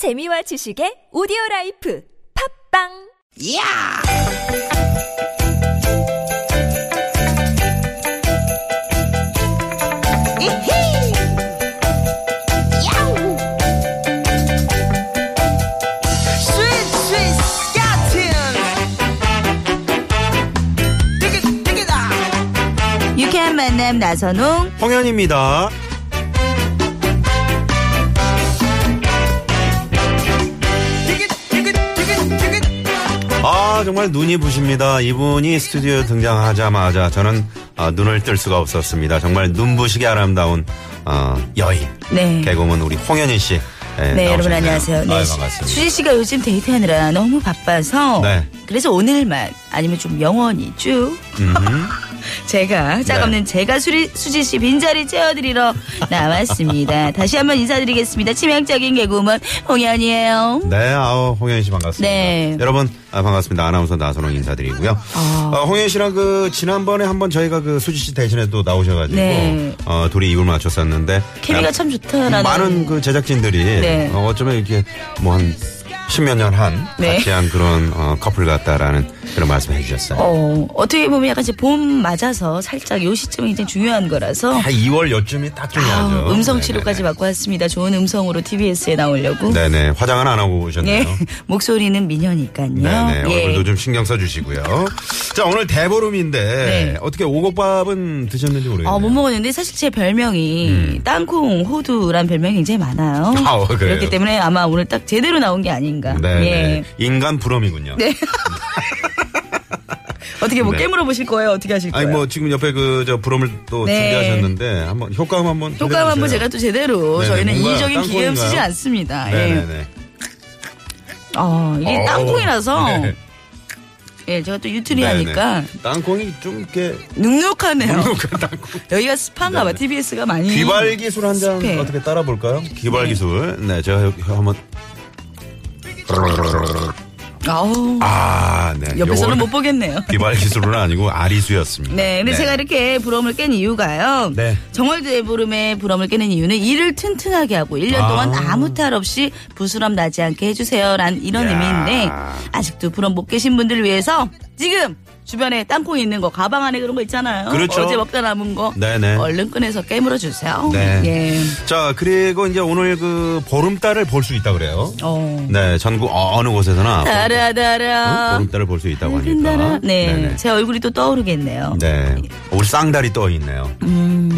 재미와 지식의 오디오 라이프 팝빵 야! 이히! 야우! 스윗! 유쾌한 만남 나선홍 홍현입니다. 아 정말 눈이 부십니다. 이분이 스튜디오에 등장하자마자 저는 아, 눈을 뜰 수가 없었습니다. 정말 눈부시게 아름다운 어, 여인 네. 개그우먼 우리 홍현희 씨. 네, 네, 여러분. 안녕하세요. 네, 아유, 반갑습니다. 수지 씨가 요즘 데이트하느라 너무 바빠서 네. 그래서 오늘만 아니면 좀 영원히 쭉 음. 제가 짝없는 제가 수리, 수지 씨 빈자리 채워드리러 나왔습니다. 다시 한번 인사드리겠습니다. 치명적인 개그우먼 홍현이에요. 네, 아우 홍현 씨 반갑습니다. 네. 여러분 아, 반갑습니다. 아나운서 나선홍 인사드리고요. 아. 어, 홍현 씨랑 그 지난번에 한번 저희가 그 수지 씨 대신에 또 나오셔가지고 네. 어, 둘이 입을 맞췄었는데 케미가 아, 참 좋다라는 많은 그 제작진들이 네. 어, 어쩌면 이렇게 뭐 한 십몇 년 한 네. 같이 한 그런 어, 커플 같다라는 그런 말씀 해주셨어요. 어, 어떻게 보면 약간 이제 봄 맞아서 살짝 요 시점이 굉장히 중요한 거라서 한 2월 요쯤이 딱 중요하죠. 아우, 음성 치료까지 받고 왔습니다. 좋은 음성으로 TBS에 나오려고. 네네 화장은 안 하고 오셨네요. 예, 목소리는 미녀니까요. 네네 예. 얼굴도 좀 신경 써주시고요. 자 오늘 대보름인데 네. 어떻게 오곡밥은 드셨는지 모르겠네요. 아, 못 먹었는데 사실 제 별명이 땅콩 호두란 별명이 굉장히 많아요. 음. 아, 어? 그렇기 때문에 아마 오늘 딱 제대로 나온 게 아닌가. 네네 예. 인간 부럼이군요. 네. 어떻게 뭐 네. 깨물어 보실 거예요? 어떻게 하실 거예요? 아니 뭐 지금 옆에 그저 부럼을 또 네. 준비하셨는데 한번 효과음 한번 효과음 한번. 제가 또 제대로 네네, 저희는 뭔가 인위적인 기계음 쓰지? 않습니다. 예. 네네네. 어, 이게 어, 땅콩이라서 네. 예, 제가 또 유튜리 하니까. 땅콩이 좀 이렇게 눅눅하네요. 눅눅한 땅콩. 여기가 습한가 봐. 네네. TBS가 많이 귀발 기술 한 장. 어떻게 따라 볼까요? 귀발 기술. 네, 제가 한번 아우. 아, 네. 옆에서는 못 보겠네요. 귀발 기술은 아니고 아리수였습니다. 네, 근데 제가 이렇게 부럼을 깬 이유가요. 네. 정월 대보름에 부럼을 깨는 이유는 일을 튼튼하게 하고 1년 아. 동안 아무 탈 없이 부스럼 나지 않게 해주세요. 란 이런 야. 의미인데 아직도 부럼 못 깨신 분들을 위해서 지금 주변에 땅콩이 있는 거 가방 안에 그런 거 있잖아요. 그렇죠. 어제 먹다 남은 거 네네. 얼른 꺼내서 깨물어 주세요. 네. 예. 자, 그리고 이제 오늘 그 보름달을 볼 수 있다 그래요. 어. 네, 전국 어느 곳에서나 다라다라. 어? 보름달을 볼 수 있다고. 하니까. 네. 네네. 제 얼굴이 또 떠오르겠네요. 네. 우리 쌍달이 떠 있네요. 음.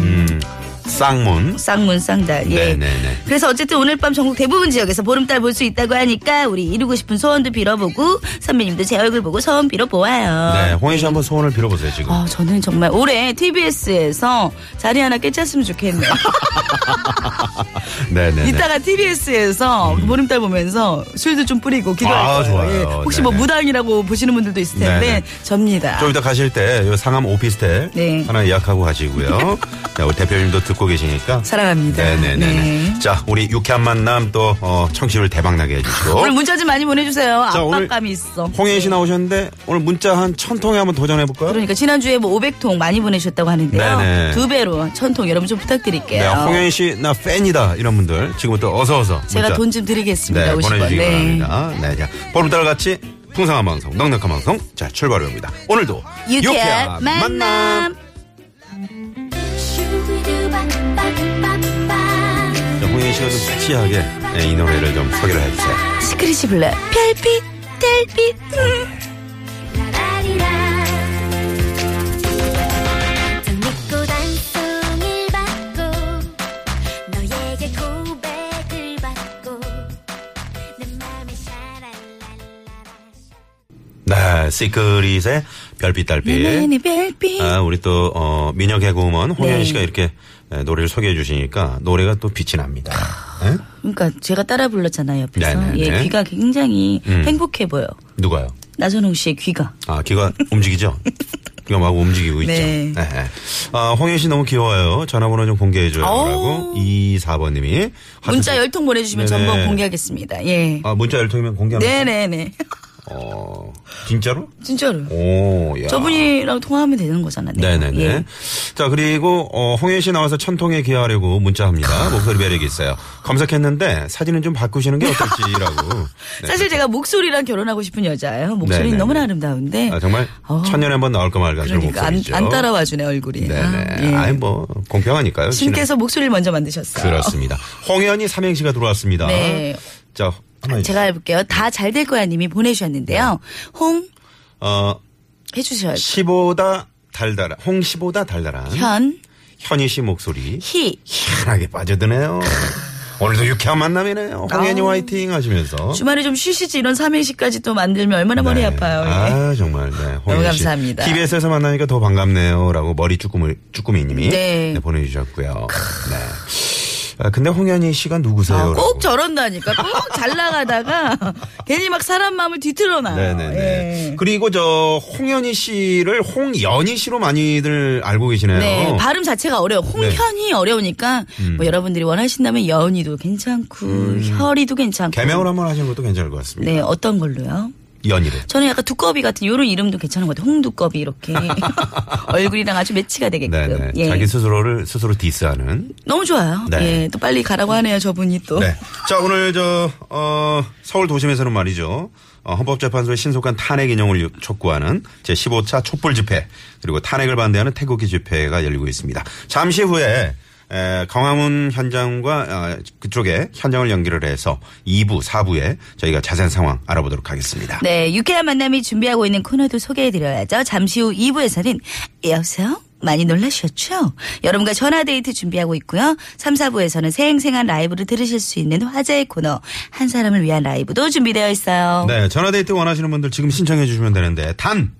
쌍문. 쌍문 쌍달. 예. 네네네. 그래서 어쨌든 오늘 밤 전국 대부분 지역에서 보름달 볼 수 있다고 하니까 우리 이루고 싶은 소원도 빌어보고 선배님도 제 얼굴 보고 소원 빌어보아요. 네, 홍현 씨 한번 소원을 빌어보세요, 지금. 아, 저는 정말 올해 TBS에서 자리 하나 깨쳤으면 좋겠네요. 네네네. 이따가 TBS에서 보름달 보면서 술도 좀 뿌리고 기도할 아, 거예요. 좋아요. 예. 혹시 뭐 네네. 무당이라고 보시는 분들도 있을 텐데 네네. 접니다. 좀 이따 가실 때, 요 상암 오피스텔. 네. 하나 예약하고 가시고요. 자, 우리 대표님도 듣고 계시니까. 사랑합니다. 네네네. 네. 자, 우리 유쾌한 만남 또, 어, 청취율 대박나게 해주시고. 오늘 문자 좀 많이 보내주세요. 자, 오늘 압박감이 있어. 홍현 씨 나오셨는데, 오늘 문자 한 천 통에 한번 도전해 볼까요? 그러니까 지난주에 뭐 500통 많이 보내주셨다고 하는데요. 네네. 두 배로 천 통 여러분 좀 네, 부탁드릴게요. 홍현 씨, 나 팬이다. 이런 분들. 지금부터 어서 어서. 제가 문자. 돈좀 드리겠습니다. 네, 50원. 보내주시기 네. 바랍니다. 네, 자, 보름달 같이 풍성한 방송, 넉넉한 방송. 자, 출발해봅니다. 오늘도 유쾌한 만남. 자, 홍현 씨가 좀 섹시하게 네, 이 노래를 좀 소개를 해주세요. 시크릿이 불러 별빛 달빛 음. 시크릿의 별빛 달빛. 별빛 아, 우리 또, 어, 미녀 개그우먼 홍현 네. 씨가 이렇게 네, 노래를 소개해 주시니까 노래가 또 빛이 납니다. 네? 그러니까 제가 따라 불렀잖아요 옆에서 네네네. 예, 귀가 굉장히 음. 행복해 보여 누가요? 나선홍 씨의 귀가 아, 귀가 움직이죠? 귀가 막 움직이고 있죠. 네. 네. 아, 홍현 씨 너무 귀여워요. 전화번호 좀 공개해줘요. 어우. 라고 24번님이. 문자 열통 보내주시면. 전번 공개하겠습니다 예 아, 문자 열통이면 공개합니다. 네네네 어, 진짜로? 진짜로. 오, 야. 저분이랑 통화하면 되는 거잖아요. 네네네. 예. 자, 그리고, 어, 홍현 씨 나와서 천통에 기하려고 문자합니다. 목소리 매력이 있어요. 검색했는데 사진은 좀 바꾸시는 게 어떨지라고. 네. 사실 제가 목소리랑 결혼하고 싶은 여자예요. 목소리는 네네네. 너무나 아름다운데. 아, 정말 어. 천년에 한 번 나올 까 말까 그런 그러니까 안, 목소리죠. 안 따라와 주네 얼굴이. 네네. 아, 예. 아이, 뭐, 공평하니까요. 신께서 목소리를 먼저 만드셨어요. 그렇습니다. 홍현이 삼행시가 들어왔습니다. 네. 자, 제가 해볼게요. 다 잘 될 거야 님이 보내주셨는데요. 홍 어, 해주셔야죠. 시보다 달달한, 홍시보다 달달한 현, 현희 씨 목소리 희. 희한하게 빠져드네요. 오늘도 유쾌한 만남이네요. 홍현이 아우. 화이팅 하시면서. 주말에 좀 쉬시지 이런 삼행시까지 또 만들면 얼마나 머리 네. 아파요. 예. 아, 정말, 네. 홍현 씨. 감사합니다. TBS에서 만나니까 더 반갑네요. 라고 머리 쭈꾸미, 쭈꾸미님이 네. 네, 보내주셨고요. 네. 아, 근데 홍현희 씨가 누구세요? 아, 꼭. 저런다니까. 꼭 잘 나가다가 괜히 막 사람 마음을 뒤틀어놔요. 네네네. 예. 그리고 저 홍현희 씨를 홍연희 씨로 많이들 알고 계시네요. 네, 발음 자체가 어려워. 홍현이 어려우니까 음. 뭐 여러분들이 원하신다면 여은이도 괜찮고 혈이도 괜찮고. 개명을 한번 하시는 것도 괜찮을 것 같습니다. 네, 어떤 걸로요? 연희를. 저는 약간 두꺼비 같은 요런 이름도 괜찮은 것 같아요. 홍두꺼비 이렇게 얼굴이랑 아주 매치가 되게끔. 네네. 예. 자기 스스로를 스스로 디스하는. 너무 좋아요. 네. 예, 또 빨리 가라고 하네요, 저분이 또. 네. 자, 오늘 저, 어, 서울 도심에서는 말이죠. 어, 헌법재판소의 신속한 탄핵 인용을 촉구하는 제15차 촛불 집회, 그리고 탄핵을 반대하는 태극기 집회가 열리고 있습니다. 잠시 후에 에, 광화문 현장과 어, 그쪽에 현장을 연결을 해서 2부, 4부에 저희가 자세한 상황 알아보도록 하겠습니다. 네, 유쾌한 만남이 준비하고 있는 코너도 소개해드려야죠. 잠시 후 2부에서는 여보세요? 많이 놀라셨죠? 여러분과 전화데이트 준비하고 있고요. 3, 4부에서는 생생한 라이브를 들으실 수 있는 화제의 코너 한 사람을 위한 라이브도 준비되어 있어요. 네, 전화데이트 원하시는 분들 지금 신청해 주시면 되는데 단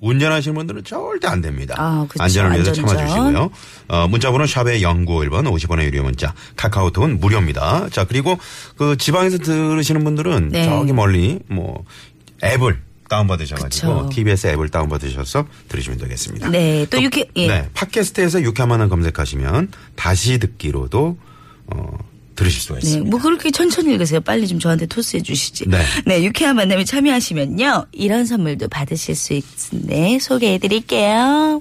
운전하시는 분들은 절대 안 됩니다. 아. 안전을 위해서. 참아주시고요. 어, 문자번호 샵의 0951번 50원의 유료 문자 카카오톡은 무료입니다. 자 그리고 그 지방에서 들으시는 분들은 네. 저기 멀리 뭐 앱을 다운받으셔가지고 그쵸. TBS 앱을 다운받으셔서 들으시면 되겠습니다. 네, 또 유쾌, 예. 네, 팟캐스트에서 유쾌만한 검색하시면 다시 듣기로도 어, 들으실 수가 네, 있습니다. 뭐 그렇게 천천히 읽으세요. 빨리 좀 저한테 토스해 주시지. 네. 유쾌한 만남에 참여하시면요. 이런 선물도 받으실 수 있는데 소개해 드릴게요.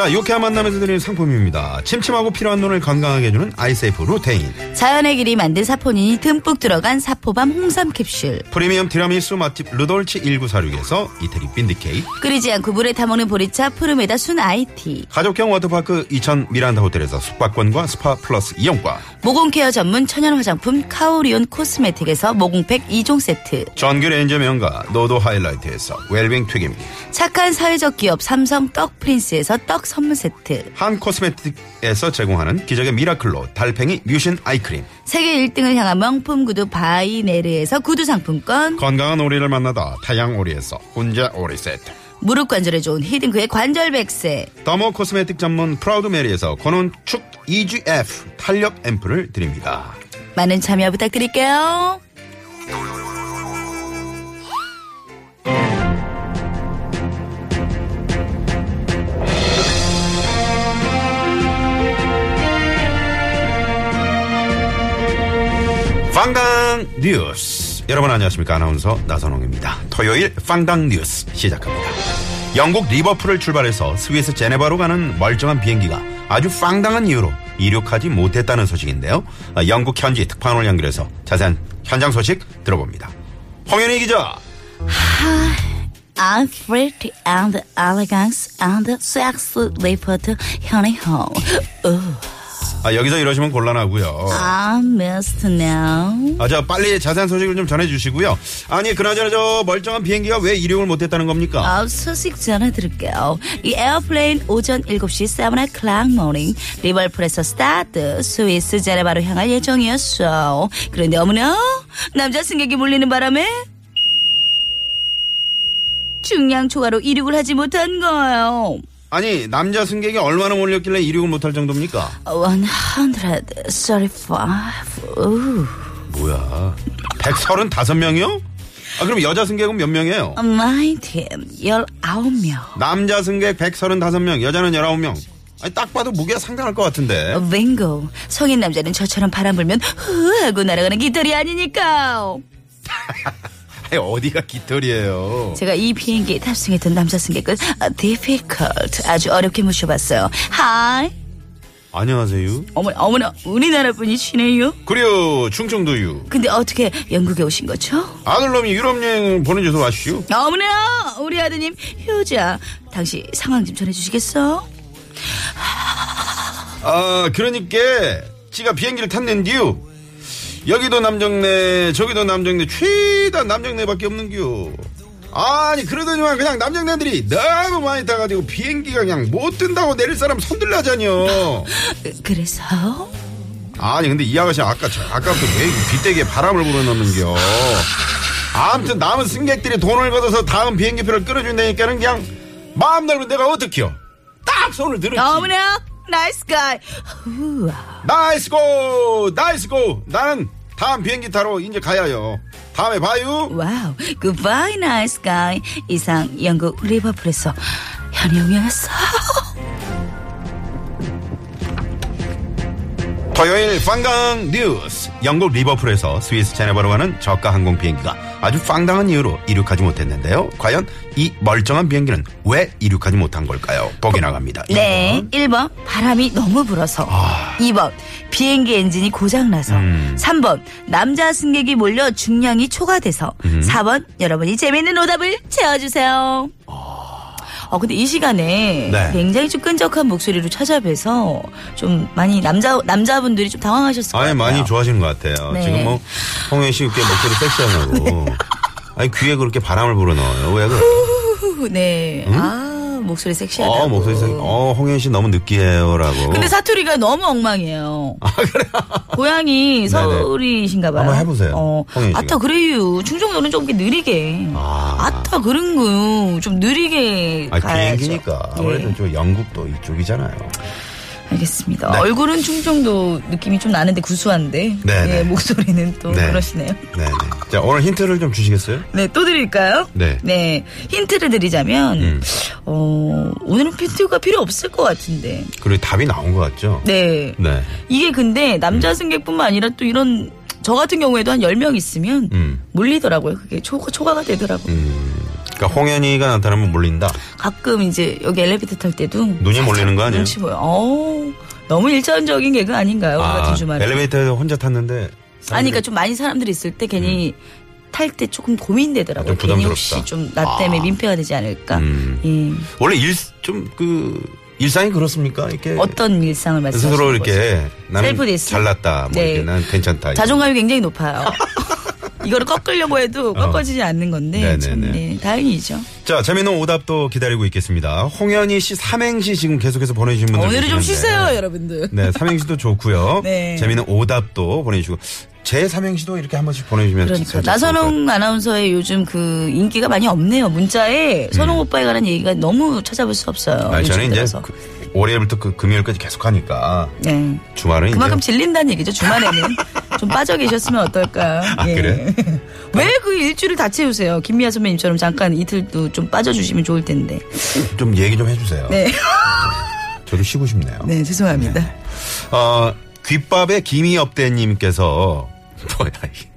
자, 유쾌한 만남에서 드리는 상품입니다. 침침하고 필요한 눈을 건강하게 해주는 아이세이프 루테인. 자연의 길이 만든 사포닌이 듬뿍 들어간 사포밤 홍삼 캡슐. 프리미엄 티라미수 맛집 루돌치 1946에서 이태리 빈디케이크. 끓이지 않고 물에 타먹는 보리차 푸르메다 순 아이티. 가족형 워터파크 이천 미란다 호텔에서 숙박권과 스파 플러스 이용권. 모공케어 전문 천연 화장품 카오리온 코스메틱에서 모공팩 2종 세트. 전규 레인저 명가 노도 하이라이트에서 웰빙 튀김. 착한 사회적 기업 삼성 떡 프린스에서 떡 선물 세트. 한 코스메틱에서 제공하는 기적의 미라클로 달팽이 뮤신 아이크림. 세계 1등을 향한 명품 구두 바이네르에서 구두 상품권. 건강한 오리를 만나다 타양 오리에서 훈제 오리 세트. 무릎 관절에 좋은 히딩크의 관절 백세. 더모 코스메틱 전문 프라우드 메리에서 권온축 EGF 탄력 앰플을 드립니다. 많은 참여 부탁드릴게요. 빵당 뉴스. 여러분 안녕하십니까. 아나운서 나선홍입니다. 토요일 빵당 뉴스 시작합니다. 영국 리버풀을 출발해서 스위스 제네바로 가는 멀쩡한 비행기가 아주 빵당한 이유로 이륙하지 못했다는 소식인데요. 아, 영국 현지 특파원을 연결해서 자세한 현장 소식 들어봅니다. 홍현희 기자. I'm pretty and elegant and sexy reporter 현이 형. 아, 여기서 이러시면 곤란하고요. I'm Mr. Now. 아, 자, 빨리 자세한 소식을 좀 전해주시고요. 아니, 그나저나 저 멀쩡한 비행기가 왜 이륙을 못했다는 겁니까? 아, 소식 전해드릴게요. 이 airplane 오전 7시 7 o'clock morning 리버풀에서 스타트 스위스 제네바로 향할 예정이었어. 그런데 어머나 남자 승객이 몰리는 바람에 중량 초과로 이륙을 하지 못한 거예요. 아니, 남자 승객이 얼마나 몰렸길래 이륙을 못할 정도입니까? 135. 우. 뭐야. 135명이요? 아, 그럼 여자 승객은 몇 명이에요? My team 19명. 남자 승객 135명, 여자는 19명. 아니, 딱 봐도 무게가 상당할 것 같은데. 빙고. 성인 남자는 저처럼 바람 불면 후 하고 날아가는 깃털이 아니니까. 어디가 깃털이에요? 제가 이 비행기에 탑승했던 남자 승객을 아, difficult 아주 어렵게 모셔봤어요. 하이. 안녕하세요. 어머나, 어머나, 우리나라 분이시네요. 그래요, 충청도유. 근데 어떻게 영국에 오신 거죠? 아들놈이 유럽 여행 보내줘서 왔슈. 어머나, 우리 아드님 효자. 당시 상황 좀 전해주시겠어? 아, 그러니까, 지가 비행기를 탔는디요. 여기도 남정네, 저기도 남정네, 최다 남정네밖에 없는겨. 아니, 그러더니만 그냥 남정네들이 너무 많이 타가지고 비행기가 그냥 못 뜬다고 내릴 사람 손들라자뇨. 으, 그래서? 아니, 근데 이 아가씨 아까, 저- 아까부터 왜 빗대기에 바람을 불어넣는겨. 아무튼 남은 승객들이 돈을 걷어서 다음 비행기표를 끌어준다니까는 그냥 마음 넓은 내가 어떡해요. 딱 손을 들었지. 어머나, Nice guy. 우와. Nice go! Nice go! 나는 다음 비행기 타러 이제 가야요. 다음에 봐요. Wow, goodbye, nice guy. 이상 영국 리버풀에서 현영이었어. 토요일 퐝당 뉴스. 영국 리버풀에서 스위스 제네바로 가는 저가 항공 비행기가 아주 퐝당한 이유로 이륙하지 못했는데요. 과연 이 멀쩡한 비행기는 왜 이륙하지 못한 걸까요? 보기 나갑니다. 네, 1번 바람이 너무 불어서. 2번 비행기 엔진이 고장나서. 음. 3번 남자 승객이 몰려 중량이 초과돼서. 4번 여러분이 재밌는 오답을 채워주세요. 어, 근데 이 시간에 네. 굉장히 좀 끈적한 목소리로 찾아뵈서 좀 많이 남자, 남자분들이 좀 당황하셨을 것 아니 같아요. 많이 좋아하시는 것 같아요. 네. 지금 뭐 홍현 씨꽤 목소리 섹시하냐고. 아니 귀에 그렇게 바람을 불어넣어요. 왜 그래? 후, 네. 아, 목소리 섹시하다. 어 목소리 섹. 어 홍현 씨 너무 느끼해요라고. 근데 사투리가 너무 엉망이에요. 고향이 서울이신가 봐요. 한번 해 보세요, 어, 홍인 씨가. 아따 그래요. 충청도는 좀 이렇게 느리게. 아. 아. 따 그런 거요. 좀 느리게 아 가야죠. 비행기니까 예. 아무래도 저 영국도 이쪽이잖아요. 알겠습니다. 네. 얼굴은 충청도 느낌이 좀 나는데 구수한데 네, 예, 네. 목소리는 또 네. 그러시네요. 네네. 자 오늘 힌트를 좀 주시겠어요? 네, 또 드릴까요? 네. 힌트를 드리자면, 음. 어, 오늘은 힌트가 필요 없을 것 같은데. 그리고 답이 나온 것 같죠? 네. 네. 이게 근데 남자 승객뿐만 아니라 또 이런 저 같은 경우에도 한 10명 있으면 음. 몰리더라고요. 그게 초, 초과가 되더라고요. 음. 그러니까 홍현이가 나타나면 몰린다. 가끔 이제 여기 엘리베이터 탈 때도 눈이 몰리는 거 아니에요? 눈치 보여. 어우, 너무 일차원적인 개그 아닌가요? 오늘 같은 주말에. 엘리베이터에서 혼자 탔는데. 아니, 그러니까 좀 많이 사람들이 있을 때 괜히 탈때 조금 고민되더라고요. 음. 좀 괜히 부담스럽다. 혹시 좀 나 때문에 아. 민폐가 되지 않을까. 음. 예. 원래 일 좀 그 일상이 그렇습니까? 이렇게 어떤 일상을 말씀하시는 스스로 거죠? 이렇게 나는 셀프? 잘났다. 뭐 네. 이렇게 난 괜찮다. 자존감이 굉장히 높아요. 이거를 꺾으려고 해도 꺾어지지 않는 건데. 참, 네, 다행이죠. 자, 재미있는 오답도 기다리고 있겠습니다. 홍현희 씨 삼행시 지금 계속해서 보내주신 분들 오늘은 좀. 쉬세요, 여러분들. 네, 삼행시도 좋고요. 네. 재미있는 오답도 보내주시고 제 삼행시도 이렇게 한 번씩 보내주시면 그러니까 나선홍 아나운서의 요즘 그 인기가 많이 없네요. 문자에 선홍 오빠에 관한 얘기가 너무 찾아볼 수 없어요. 아니, 저는 이제. 그 월요일부터 그 금요일까지 계속 하니까 네. 주말은 그만큼 이제 질린다는 얘기죠. 주말에는 좀 빠져 계셨으면 어떨까요? 아, 그래? 왜 그 일주를 다 채우세요? 김미아 선배님처럼 잠깐 이틀도 좀 빠져주시면 좋을 텐데. 좀 얘기 좀 해주세요. 네. 저도 쉬고 싶네요. 네, 죄송합니다. 어, 귓밥의 김희업대님께서 뭐야 이게.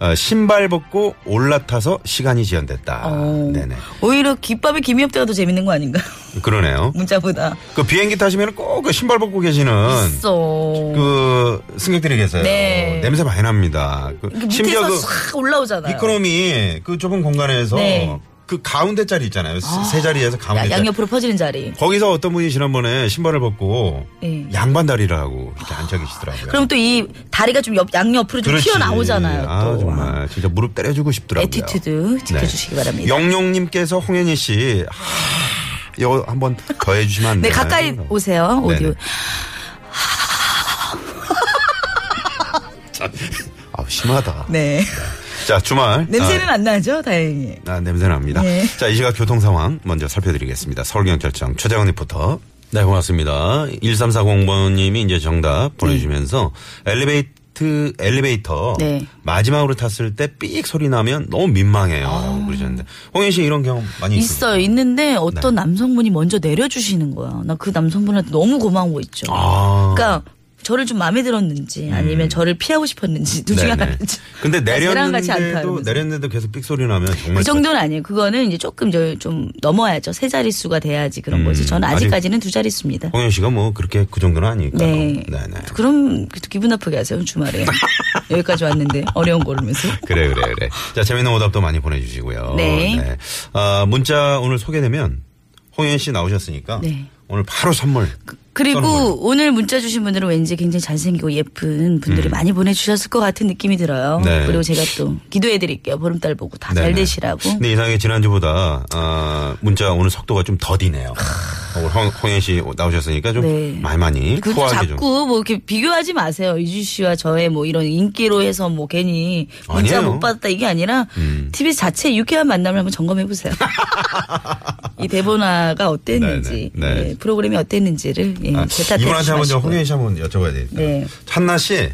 어, 신발 벗고 올라타서 시간이 지연됐다. 어. 네네. 오히려 깃밥의 김희업대가 더 재밌는 거 아닌가요? 그러네요. 문자보다. 그 비행기 타시면 꼭그 신발 벗고 계시는 있어. 그 승객들이 계세요. 네. 냄새 많이 납니다. 그그 심지어 그싹 올라오잖아요. 이코노미 그 좁은 공간에서 네. 그 가운데 자리 있잖아요. 세 자리에서 가운데 야-. 양옆으로 퍼지는 자리. 거기서 어떤 분이 지난번에 신발을 벗고 네. 양반 다리를 하고 이렇게 앉아 계시더라고요. 그럼 또 이 다리가 좀 옆, 양옆으로 좀 그렇지. 튀어나오잖아요. 아, 또. 정말 진짜 무릎 때려주고 싶더라고요. attitude 지켜주시기 바랍니다. 영용님께서 홍현희 씨, 하, 이거 한번 더 해주시면 안 네, 되나요? 가까이 오세요. 오디오. 네네. 아 심하다. 네. 자 주말 냄새는 아, 안 나죠? 다행히. 아, 냄새 납니다. 네. 자, 이 시각 교통 상황 먼저 살펴드리겠습니다. 서울경찰청 최재원 리포터. 네, 고맙습니다. 1340번님이 이제 정답 보내주시면서 엘리베이트, 엘리베이터 네. 마지막으로 탔을 때 삑 소리 나면 너무 민망해요. 그러셨는데. 홍현 씨 이런 경험 많이 있어요. 있어요. 있는데 어떤 네. 남성분이 먼저 내려주시는 거야. 나 그 남성분한테 너무 고마운 거 있죠. 아. 그러니까 저를 좀 마음에 들었는지 아니면 저를 피하고 싶었는지 둘 중에 음. 네네. 하나인지. 근데 같이 내렸는데도 이러면서. 내렸는데도 계속 삑소리 나면 정말 그 정도는 아니에요. 그거는 이제 조금 저 좀 넘어야죠. 세 자릿수가 돼야지 그런 음, 거지. 저는 아직- 아직까지는 두 자릿수입니다. 홍현 씨가 뭐 그렇게 그 정도는 아니니까. 네. 네네. 그럼 기분 나쁘게 하세요 주말에 여기까지 왔는데 어려운 거르면서. 그래 그래 그래. 자 재밌는 오답도 많이 보내주시고요. 네. 아, 문자 오늘 소개되면 홍현 씨 나오셨으니까 네. 오늘 바로 선물. 그리고. 오늘 문자 주신 분들은 왠지 굉장히 잘생기고 예쁜 분들이 많이 보내주셨을 것 같은 느낌이 들어요. 음. 네. 그리고 제가 또 기도해드릴게요. 보름달 보고 다 잘. 되시라고. 근데 이상하게 지난주보다 아, 문자 오늘 속도가 좀 더디네요. 오늘 홍, 홍현 씨 나오셨으니까 좀 네. 많이 많이 그 후하게 좀. 자꾸 뭐 이렇게 비교하지 마세요. 이주 씨와 저의 뭐 이런 인기로 해서 뭐 괜히 문자 아니에요. 못 받았다 이게 아니라 음. TBS 자체 유쾌한 만남을 한번 점검해 보세요. 이 대본화가 어땠는지, 네 네. 네. 예, 프로그램이 어땠는지를 예, 아, 재탓해 이분한테 한번. 홍현 씨 한번 여쭤봐야 되겠다. 네. 찬나 씨.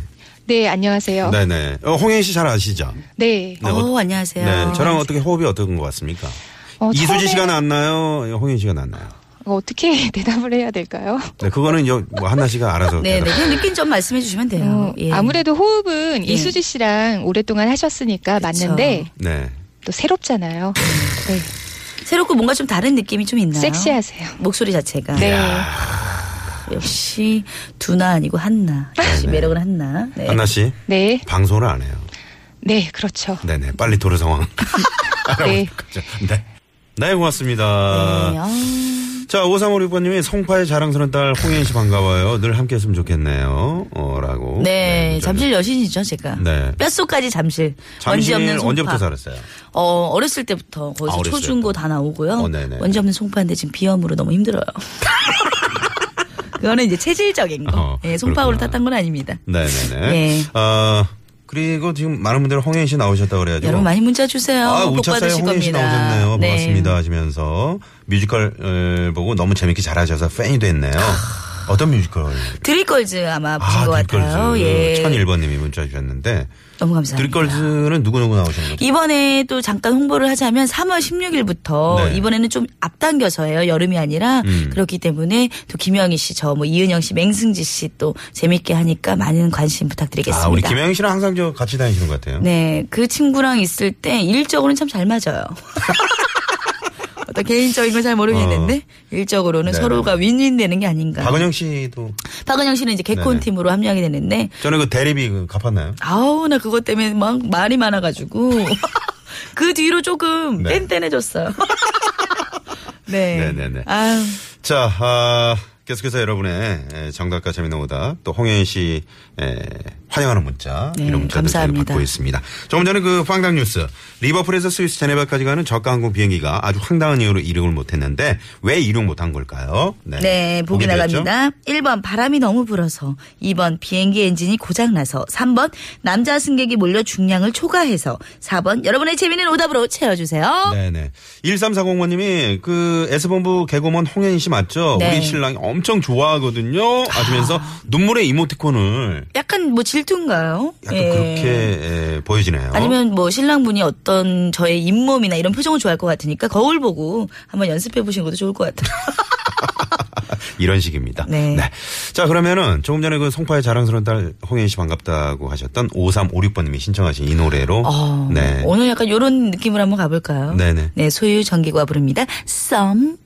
네, 안녕하세요. 네네. 어, 홍현 씨 잘 아시죠? 네. 네, 어, 안녕하세요. 네. 저랑 어떻게 호흡이 어떤 것 같습니까? 어, 이수지 처음에- 씨가 낫나요? 홍현 씨가 낫나요? 어, 어떻게 대답을 해야 될까요? 네, 그거는 여, 뭐 한나 씨가 알아서. 네, 네. 그냥 느낀 점 말씀해 주시면 돼요. 어, 예. 아무래도 호흡은 예. 이수지 씨랑 오랫동안 하셨으니까 맞는데 네. 또 새롭잖아요. 네. 새롭고 뭔가 좀 다른 느낌이 좀 있나요? 섹시하세요. 목소리 자체가. 네. 역시 두나 아니고 한나. 역시 매력은 한나. 네. 한나 씨 네. 방송을 안 해요. 네, 그렇죠. 네네. 빨리 도로 상황. 네. 네. 네, 고맙습니다. 네, 아, 자, 5356번님이 성파의 자랑스러운 딸 홍현 씨 반가워요. 늘 함께 했으면 좋겠네요. 어, 라고. 네, 문자 잠실 여신이죠, 제가. 네. 뼛속까지 잠실. 원지 잠실 없는 송파. 언제부터 살았어요? 어, 어렸을 때부터 거기서 아, 어렸을 초중고. 다 나오고요. 어, 네네. 원지 없는 송파인데 지금 비염으로 너무 힘들어요. 그거는 이제 체질적인 거. 어, 예, 송파구를. 탔던 건 아닙니다. 네네네. 네. 어, 그리고 지금 많은 분들이 홍현희 씨 나오셨다고 그래가지고. 여러분 많이 문자 주세요. 아, 복 웃찾사에 홍현희 씨. 나오셨네요. 네. 반갑습니다 하시면서 뮤지컬 을 보고 너무 재밌게 잘하셔서 팬이 됐네요. 어떤 뮤지컬? 드립걸즈 아마 보신 아, 것 같아요. 예. 1001번님이 문자 주셨는데. 너무 감사합니다. 드립걸즈는 누구누구 나오시는 거죠? 이번에 또 잠깐 홍보를 하자면 3월 16일부터 네. 이번에는 좀 앞당겨서 해요. 여름이 아니라 음. 그렇기 때문에 또 김영희 씨, 저 뭐 이은형 씨, 맹승지 씨 또 재밌게 하니까 많은 관심 부탁드리겠습니다. 아, 우리 김영희 씨랑 항상 저 같이 다니시는 것 같아요. 네, 그 친구랑 있을 때 일적으로는 참 잘 맞아요. 어떤 개인적인 건 잘 모르겠는데 일적으로는 어. 네네. 서로가 윈윈 되는 게 아닌가. 박은영 씨도 박은영 씨는 이제 개콘. 팀으로 합류하게 되는데 전에 그 대리비 그 갚았나요? 아우 나 그것 때문에 막 말이 많아가지고 그 뒤로 조금 네. 뗀뗀해졌어요. 네. 네네네. 아유 자, 아, 계속해서 여러분의 에, 정답과 재미있는 오답 또 홍현 씨 에, 환영하는 문자 네, 이런 문자들 감사합니다. 받고 있습니다. 조금 전에 그 황당 뉴스 리버풀에서 스위스 제네바까지 가는 저가 항공 비행기가 아주 황당한 이유로 이륙을 못했는데 왜 이륙 못한 걸까요? 네, 보기 드렸죠? 나갑니다. 1번 바람이 너무 불어서, 2번 비행기 엔진이 고장나서, 3번 남자 승객이 몰려 중량을 초과해서, 4번 여러분의 재미있는 오답으로 채워주세요. 네네. 1340번님이 그 S본부 개그맨 홍현 씨 맞죠? 네. 우리 신랑이 엄청 좋아하거든요. 하시면서 눈물의 이모티콘을 약간 뭐 질 투인가요? 약간 예. 그렇게 에, 보여지네요. 아니면 뭐 신랑분이 어떤 저의 잇몸이나 이런 표정을 좋아할 것 같으니까 거울 보고 한번 연습해 보시는 것도 좋을 것 같아요. 이런 식입니다. 네. 자, 그러면은 조금 전에 그 송파의 자랑스러운 딸 홍현 씨 반갑다고 하셨던 5356번님이 신청하신 이 노래로 어, 네. 오늘 약간 이런 느낌으로 한번 가볼까요? 네네. 네, 소유 정기과 부릅니다. 썸.